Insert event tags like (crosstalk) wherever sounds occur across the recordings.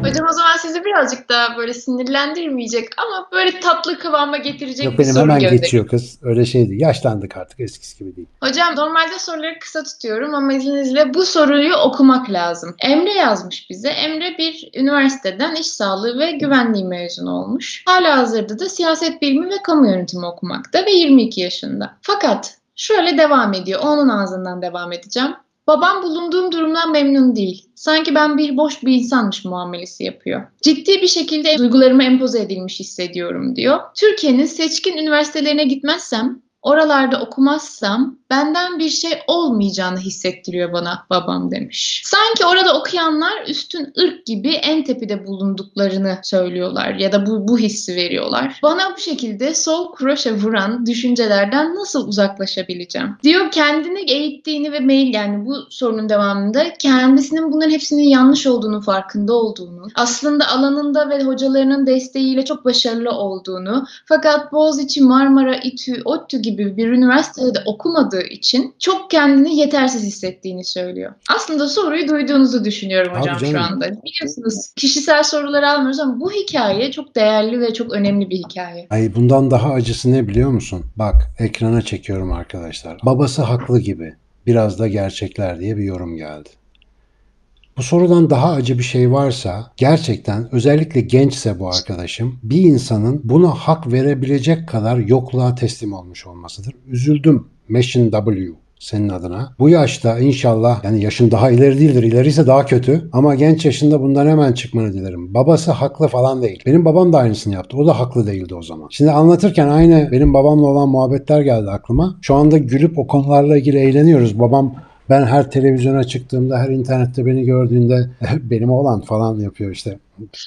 Hocam o zaman sizi birazcık daha böyle sinirlendirmeyecek ama böyle tatlı kıvama getirecek Yok bir benim soru hemen göndereyim. geçiyor kız. Öyle şeydi. Yaşlandık artık eskisi gibi değil. Hocam normalde soruları kısa tutuyorum ama izninizle bu soruyu okumak lazım. Emre yazmış bize. Emre bir üniversiteden iş sağlığı ve güvenliği mezunu olmuş. Hala hazırda da siyaset bilimi ve kamu yönetimi okumakta ve 22 yaşında. Fakat şöyle devam ediyor. Onun ağzından devam edeceğim. Babam bulunduğum durumdan memnun değil. Sanki ben bir boş bir insanmış muamelesi yapıyor. Ciddi bir şekilde duygularıma empoze edilmiş hissediyorum diyor. Türkiye'nin seçkin üniversitelerine gitmezsem, oralarda okumazsam benden bir şey olmayacağını hissettiriyor bana babam demiş. Sanki orada okuyanlar üstün ırk gibi en tepede bulunduklarını söylüyorlar ya da bu, bu hissi veriyorlar. Bana bu şekilde sol kroşe vuran düşüncelerden nasıl uzaklaşabileceğim? Diyor kendini eğittiğini ve mail yani bu sorunun devamında kendisinin bunların hepsinin yanlış olduğunu farkında olduğunu, aslında alanında ve hocalarının desteğiyle çok başarılı olduğunu fakat Boğaziçi, Marmara, İTÜ, ODTÜ gibi bir üniversitede okumadığı için çok kendini yetersiz hissettiğini söylüyor. Aslında soruyu duyduğunuzu düşünüyorum hocam şu anda. Biliyorsunuz kişisel soruları almıyoruz ama bu hikaye çok değerli ve çok önemli bir hikaye. Ay bundan daha acısı ne biliyor musun? Bak ekrana çekiyorum arkadaşlar. Babası haklı gibi. Biraz da gerçekler diye bir yorum geldi. Bu sorudan daha acı bir şey varsa gerçekten özellikle gençse bu arkadaşım bir insanın buna hak verebilecek kadar yokluğa teslim olmuş olmasıdır. Üzüldüm Mission W senin adına. Bu yaşta inşallah yani yaşın daha ileri değildir. İleriyse daha kötü. Ama genç yaşında bundan hemen çıkmanı dilerim. Babası haklı falan değil. Benim babam da aynısını yaptı. O da haklı değildi o zaman. Şimdi anlatırken aynı benim babamla olan muhabbetler geldi aklıma. Şu anda gülüp o konularla ilgili eğleniyoruz. Babam ben her televizyona çıktığımda, her internette beni gördüğünde (laughs) benim oğlan falan yapıyor işte.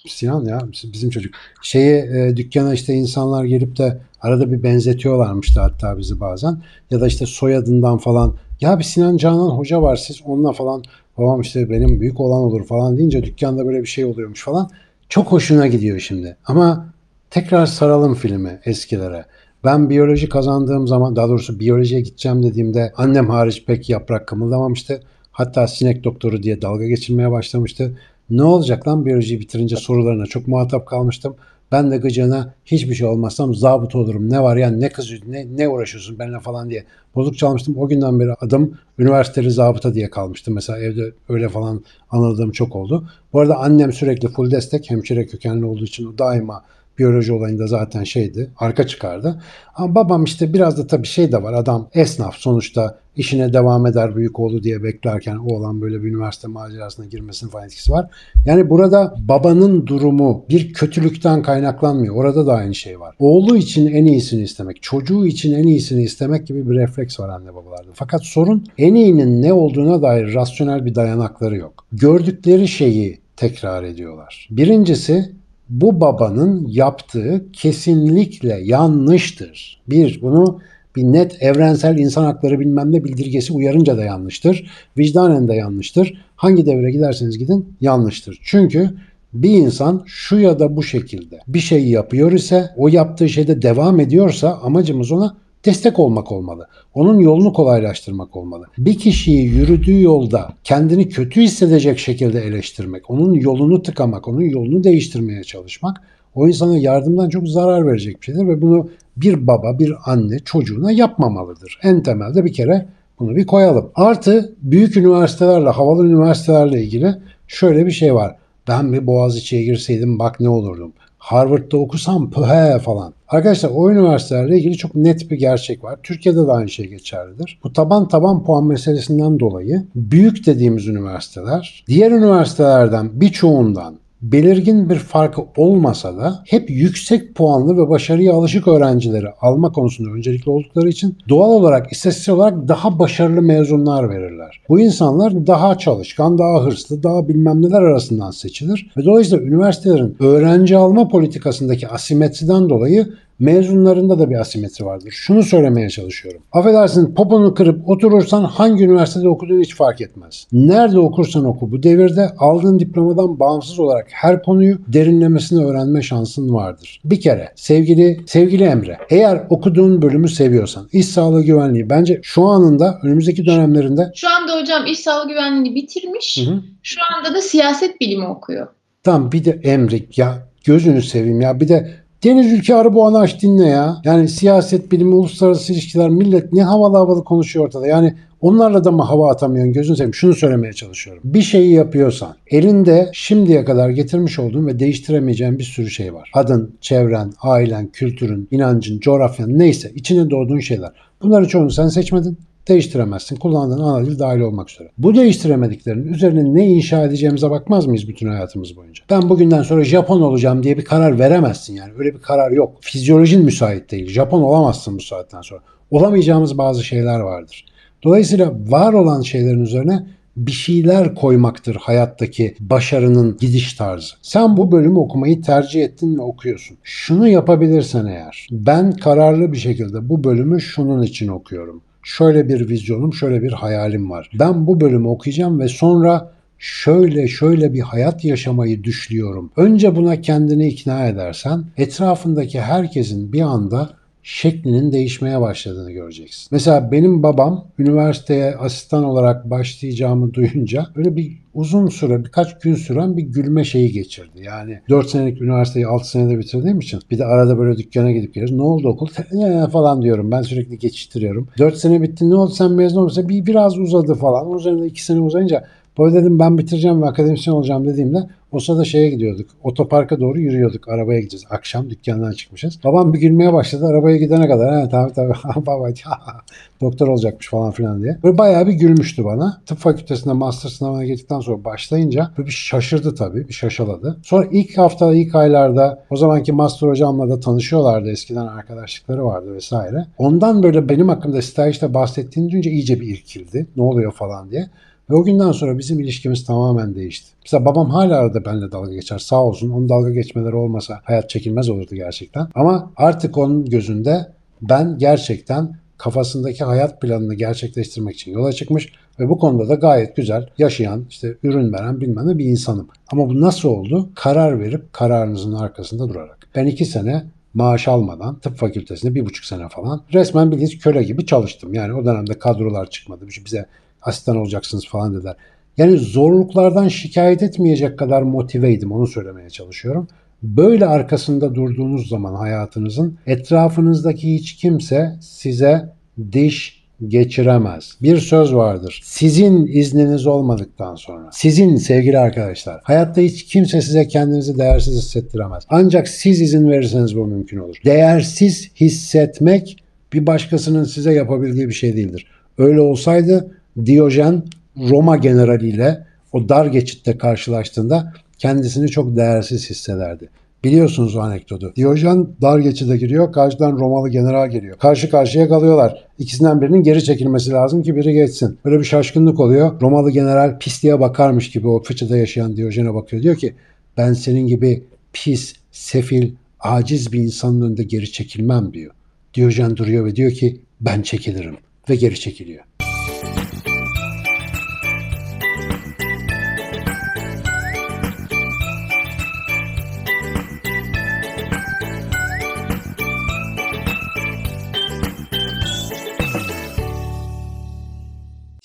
Sinan ya bizim çocuk. Şeyi e, dükkana işte insanlar gelip de arada bir benzetiyorlarmış da hatta bizi bazen. Ya da işte soyadından falan. Ya bir Sinan Canan hoca var siz onunla falan. Babam işte benim büyük olan olur falan deyince dükkanda böyle bir şey oluyormuş falan. Çok hoşuna gidiyor şimdi. Ama tekrar saralım filmi eskilere. Ben biyoloji kazandığım zaman daha doğrusu biyolojiye gideceğim dediğimde annem hariç pek yaprak kımıldamamıştı. Hatta sinek doktoru diye dalga geçirmeye başlamıştı. Ne olacak lan biyolojiyi bitirince sorularına çok muhatap kalmıştım. Ben de gıcığına hiçbir şey olmazsam zabıt olurum. Ne var ya ne kızıyorsun ne, ne uğraşıyorsun benimle falan diye. Bozuk çalmıştım. O günden beri adım üniversiteli zabıta diye kalmıştı. Mesela evde öyle falan anladığım çok oldu. Bu arada annem sürekli full destek hemşire kökenli olduğu için o daima biyoloji olayında zaten şeydi, arka çıkardı. Ama babam işte biraz da tabii şey de var. Adam esnaf sonuçta işine devam eder büyük oğlu diye beklerken oğlan böyle bir üniversite macerasına girmesinin falan etkisi var. Yani burada babanın durumu bir kötülükten kaynaklanmıyor. Orada da aynı şey var. Oğlu için en iyisini istemek, çocuğu için en iyisini istemek gibi bir refleks var anne babalarda. Fakat sorun en iyinin ne olduğuna dair rasyonel bir dayanakları yok. Gördükleri şeyi tekrar ediyorlar. Birincisi bu babanın yaptığı kesinlikle yanlıştır. Bir, bunu bir net evrensel insan hakları bilmem ne bildirgesi uyarınca da yanlıştır. Vicdanen de yanlıştır. Hangi devre giderseniz gidin yanlıştır. Çünkü bir insan şu ya da bu şekilde bir şeyi yapıyor ise o yaptığı şeyde devam ediyorsa amacımız ona destek olmak olmalı. Onun yolunu kolaylaştırmak olmalı. Bir kişiyi yürüdüğü yolda kendini kötü hissedecek şekilde eleştirmek, onun yolunu tıkamak, onun yolunu değiştirmeye çalışmak o insana yardımdan çok zarar verecek bir şeydir ve bunu bir baba, bir anne çocuğuna yapmamalıdır. En temelde bir kere bunu bir koyalım. Artı büyük üniversitelerle, havalı üniversitelerle ilgili şöyle bir şey var. Ben bir Boğaziçi'ye girseydim bak ne olurdum. Harvard'da okusam pöhe falan. Arkadaşlar o üniversitelerle ilgili çok net bir gerçek var. Türkiye'de de aynı şey geçerlidir. Bu taban taban puan meselesinden dolayı büyük dediğimiz üniversiteler diğer üniversitelerden birçoğundan belirgin bir farkı olmasa da hep yüksek puanlı ve başarıya alışık öğrencileri alma konusunda öncelikli oldukları için doğal olarak istatistik olarak daha başarılı mezunlar verirler. Bu insanlar daha çalışkan, daha hırslı, daha bilmem neler arasından seçilir ve dolayısıyla üniversitelerin öğrenci alma politikasındaki asimetriden dolayı mezunlarında da bir asimetri vardır. Şunu söylemeye çalışıyorum. Affedersin poponu kırıp oturursan hangi üniversitede okuduğun hiç fark etmez. Nerede okursan oku bu devirde aldığın diplomadan bağımsız olarak her konuyu derinlemesine öğrenme şansın vardır. Bir kere sevgili sevgili Emre eğer okuduğun bölümü seviyorsan iş sağlığı güvenliği bence şu anında önümüzdeki dönemlerinde Şu anda hocam iş sağlığı güvenliğini bitirmiş. Hı hı. Şu anda da siyaset bilimi okuyor. Tamam bir de Emre ya gözünü seveyim ya bir de Deniz Ülke bu aç dinle ya. Yani siyaset bilimi, uluslararası ilişkiler millet ne havalı havalı konuşuyor ortada. Yani onlarla da mı hava atamıyorsun gözünü seveyim. Şunu söylemeye çalışıyorum. Bir şeyi yapıyorsan elinde şimdiye kadar getirmiş olduğun ve değiştiremeyeceğin bir sürü şey var. Adın, çevren, ailen, kültürün, inancın, coğrafyan neyse içine doğduğun şeyler. Bunları çoğunu sen seçmedin değiştiremezsin. Kullandığın ana dil dahil olmak üzere. Bu değiştiremediklerin üzerine ne inşa edeceğimize bakmaz mıyız bütün hayatımız boyunca? Ben bugünden sonra Japon olacağım diye bir karar veremezsin yani. Öyle bir karar yok. Fizyolojin müsait değil. Japon olamazsın bu saatten sonra. Olamayacağımız bazı şeyler vardır. Dolayısıyla var olan şeylerin üzerine bir şeyler koymaktır hayattaki başarının gidiş tarzı. Sen bu bölümü okumayı tercih ettin ve okuyorsun. Şunu yapabilirsen eğer, ben kararlı bir şekilde bu bölümü şunun için okuyorum şöyle bir vizyonum, şöyle bir hayalim var. Ben bu bölümü okuyacağım ve sonra şöyle şöyle bir hayat yaşamayı düşlüyorum. Önce buna kendini ikna edersen etrafındaki herkesin bir anda şeklinin değişmeye başladığını göreceksin. Mesela benim babam üniversiteye asistan olarak başlayacağımı duyunca böyle bir uzun süre birkaç gün süren bir gülme şeyi geçirdi. Yani 4 senelik üniversiteyi 6 senede bitirdiğim için bir de arada böyle dükkana gidip geliyoruz. Ne oldu okul? Falan diyorum. Ben sürekli geçiştiriyorum. 4 sene bitti ne oldu sen mezun olursa bir biraz uzadı falan. Üzerinde 2 sene uzayınca böyle dedim ben bitireceğim ve akademisyen olacağım dediğimde o sırada şeye gidiyorduk. Otoparka doğru yürüyorduk. Arabaya gideceğiz. Akşam dükkandan çıkmışız. Babam bir gülmeye başladı. Arabaya gidene kadar. He tabii tabii. (laughs) Baba doktor olacakmış falan filan diye. Böyle bayağı bir gülmüştü bana. Tıp fakültesinde master sınavına geçtikten sonra başlayınca böyle bir şaşırdı tabii. Bir şaşaladı. Sonra ilk hafta, ilk aylarda o zamanki master hocamla da tanışıyorlardı. Eskiden arkadaşlıkları vardı vesaire. Ondan böyle benim hakkımda stajda bahsettiğini duyunca iyice bir irkildi. Ne oluyor falan diye. Ve o günden sonra bizim ilişkimiz tamamen değişti. Mesela babam hala arada benimle dalga geçer sağ olsun. Onun dalga geçmeleri olmasa hayat çekilmez olurdu gerçekten. Ama artık onun gözünde ben gerçekten kafasındaki hayat planını gerçekleştirmek için yola çıkmış ve bu konuda da gayet güzel yaşayan, işte ürün veren bilmem ne bir insanım. Ama bu nasıl oldu? Karar verip kararınızın arkasında durarak. Ben iki sene maaş almadan tıp fakültesinde bir buçuk sene falan resmen bildiğiniz köle gibi çalıştım. Yani o dönemde kadrolar çıkmadı. Bize asistan olacaksınız falan dediler. Yani zorluklardan şikayet etmeyecek kadar motiveydim onu söylemeye çalışıyorum. Böyle arkasında durduğunuz zaman hayatınızın etrafınızdaki hiç kimse size diş geçiremez. Bir söz vardır. Sizin izniniz olmadıktan sonra, sizin sevgili arkadaşlar, hayatta hiç kimse size kendinizi değersiz hissettiremez. Ancak siz izin verirseniz bu mümkün olur. Değersiz hissetmek bir başkasının size yapabildiği bir şey değildir. Öyle olsaydı Diyojen Roma generaliyle o dar geçitte karşılaştığında kendisini çok değersiz hissederdi. Biliyorsunuz o anekdotu. Diyojen dar geçide giriyor, karşıdan Romalı general geliyor. Karşı karşıya kalıyorlar. İkisinden birinin geri çekilmesi lazım ki biri geçsin. Böyle bir şaşkınlık oluyor. Romalı general pisliğe bakarmış gibi o fıçıda yaşayan Diyojen'e bakıyor. Diyor ki ben senin gibi pis, sefil, aciz bir insanın önünde geri çekilmem diyor. Diyojen duruyor ve diyor ki ben çekilirim ve geri çekiliyor.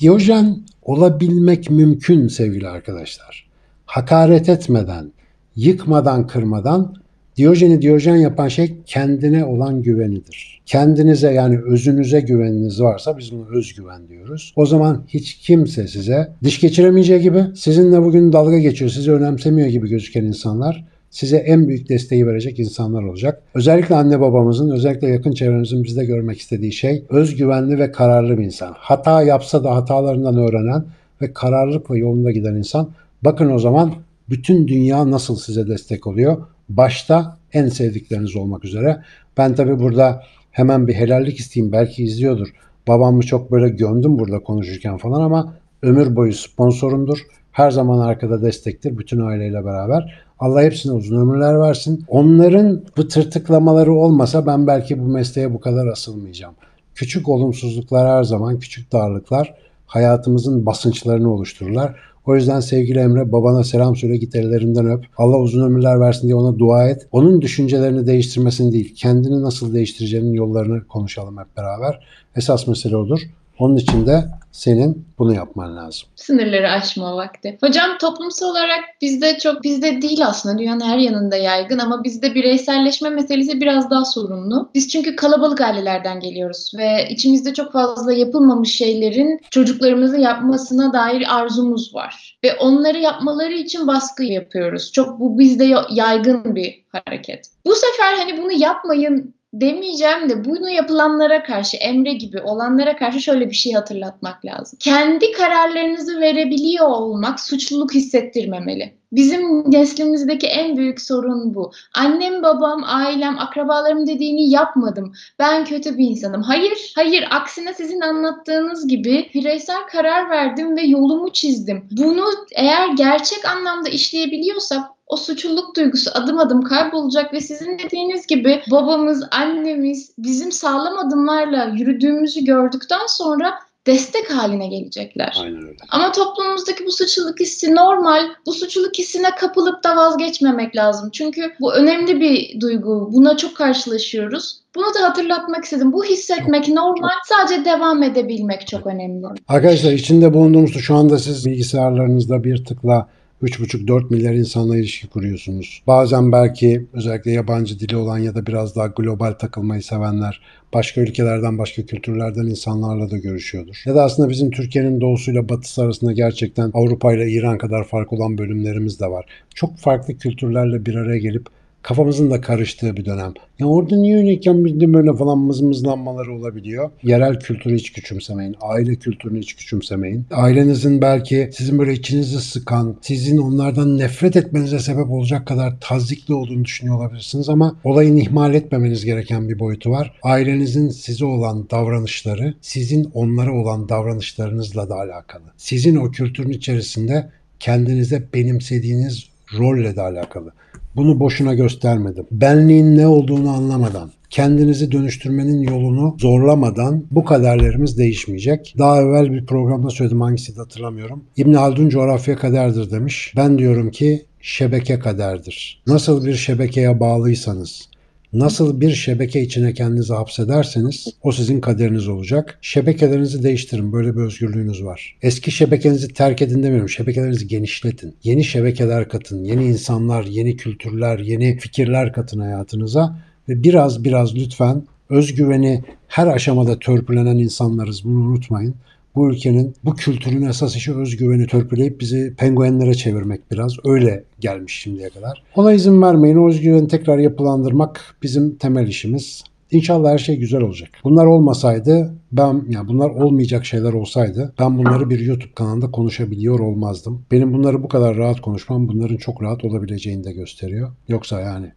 Diyojen olabilmek mümkün sevgili arkadaşlar. Hakaret etmeden, yıkmadan, kırmadan Diyojen'i Diyojen yapan şey kendine olan güvenidir. Kendinize yani özünüze güveniniz varsa biz buna özgüven diyoruz. O zaman hiç kimse size diş geçiremeyeceği gibi sizinle bugün dalga geçiyor, sizi önemsemiyor gibi gözüken insanlar size en büyük desteği verecek insanlar olacak. Özellikle anne babamızın, özellikle yakın çevremizin bizde görmek istediği şey özgüvenli ve kararlı bir insan. Hata yapsa da hatalarından öğrenen ve kararlılıkla yolunda giden insan. Bakın o zaman bütün dünya nasıl size destek oluyor? Başta en sevdikleriniz olmak üzere. Ben tabii burada hemen bir helallik isteyeyim. Belki izliyordur. Babamı çok böyle gömdüm burada konuşurken falan ama ömür boyu sponsorumdur. Her zaman arkada destektir bütün aileyle beraber. Allah hepsine uzun ömürler versin. Onların bu tırtıklamaları olmasa ben belki bu mesleğe bu kadar asılmayacağım. Küçük olumsuzluklar her zaman, küçük darlıklar hayatımızın basınçlarını oluştururlar. O yüzden sevgili Emre babana selam söyle git ellerinden öp. Allah uzun ömürler versin diye ona dua et. Onun düşüncelerini değiştirmesini değil, kendini nasıl değiştireceğinin yollarını konuşalım hep beraber. Esas mesele odur. Onun için de senin bunu yapman lazım. Sınırları aşma vakti. Hocam toplumsal olarak bizde çok bizde değil aslında dünyanın her yanında yaygın ama bizde bireyselleşme meselesi biraz daha sorunlu. Biz çünkü kalabalık ailelerden geliyoruz ve içimizde çok fazla yapılmamış şeylerin çocuklarımızın yapmasına dair arzumuz var. Ve onları yapmaları için baskı yapıyoruz. Çok bu bizde yaygın bir hareket. Bu sefer hani bunu yapmayın demeyeceğim de bunu yapılanlara karşı Emre gibi olanlara karşı şöyle bir şey hatırlatmak lazım. Kendi kararlarınızı verebiliyor olmak suçluluk hissettirmemeli. Bizim neslimizdeki en büyük sorun bu. Annem, babam, ailem, akrabalarım dediğini yapmadım. Ben kötü bir insanım. Hayır, hayır. Aksine sizin anlattığınız gibi bireysel karar verdim ve yolumu çizdim. Bunu eğer gerçek anlamda işleyebiliyorsak o suçluluk duygusu adım adım kaybolacak ve sizin dediğiniz gibi babamız, annemiz bizim sağlam adımlarla yürüdüğümüzü gördükten sonra destek haline gelecekler. Aynen öyle. Ama toplumumuzdaki bu suçluluk hissi normal. Bu suçluluk hissine kapılıp da vazgeçmemek lazım. Çünkü bu önemli bir duygu. Buna çok karşılaşıyoruz. Bunu da hatırlatmak istedim. Bu hissetmek normal. Sadece devam edebilmek çok önemli. Arkadaşlar içinde bulunduğumuz şu anda siz bilgisayarlarınızda bir tıkla 3,5-4 milyar insanla ilişki kuruyorsunuz. Bazen belki özellikle yabancı dili olan ya da biraz daha global takılmayı sevenler başka ülkelerden, başka kültürlerden insanlarla da görüşüyordur. Ya da aslında bizim Türkiye'nin doğusuyla batısı arasında gerçekten Avrupa ile İran kadar fark olan bölümlerimiz de var. Çok farklı kültürlerle bir araya gelip kafamızın da karıştığı bir dönem. Ya orada niye öyleyken bildim böyle falan mızmızlanmaları olabiliyor. Yerel kültürü hiç küçümsemeyin. Aile kültürünü hiç küçümsemeyin. Ailenizin belki sizin böyle içinizi sıkan, sizin onlardan nefret etmenize sebep olacak kadar tazikli olduğunu düşünüyor olabilirsiniz ama olayın ihmal etmemeniz gereken bir boyutu var. Ailenizin size olan davranışları, sizin onlara olan davranışlarınızla da alakalı. Sizin o kültürün içerisinde kendinize benimsediğiniz rolle de alakalı. Bunu boşuna göstermedim. Benliğin ne olduğunu anlamadan, kendinizi dönüştürmenin yolunu zorlamadan bu kaderlerimiz değişmeyecek. Daha evvel bir programda söyledim hangisiydi hatırlamıyorum. İbn Haldun coğrafya kaderdir demiş. Ben diyorum ki şebeke kaderdir. Nasıl bir şebekeye bağlıysanız, Nasıl bir şebeke içine kendinizi hapsederseniz o sizin kaderiniz olacak. Şebekelerinizi değiştirin. Böyle bir özgürlüğünüz var. Eski şebekenizi terk edin demiyorum. Şebekelerinizi genişletin. Yeni şebekeler katın. Yeni insanlar, yeni kültürler, yeni fikirler katın hayatınıza. Ve biraz biraz lütfen özgüveni her aşamada törpülenen insanlarız. Bunu unutmayın bu ülkenin, bu kültürün esas işi özgüveni törpüleyip bizi penguenlere çevirmek biraz. Öyle gelmiş şimdiye kadar. Ona izin vermeyin. Özgüveni tekrar yapılandırmak bizim temel işimiz. İnşallah her şey güzel olacak. Bunlar olmasaydı ben ya yani bunlar olmayacak şeyler olsaydı ben bunları bir YouTube kanalında konuşabiliyor olmazdım. Benim bunları bu kadar rahat konuşmam bunların çok rahat olabileceğini de gösteriyor. Yoksa yani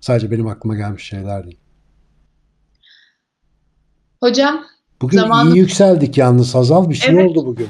sadece benim aklıma gelmiş şeyler değil. Hocam Bugün Zamanı... iyi yükseldik yalnız Hazal bir şey Evet. oldu bugün.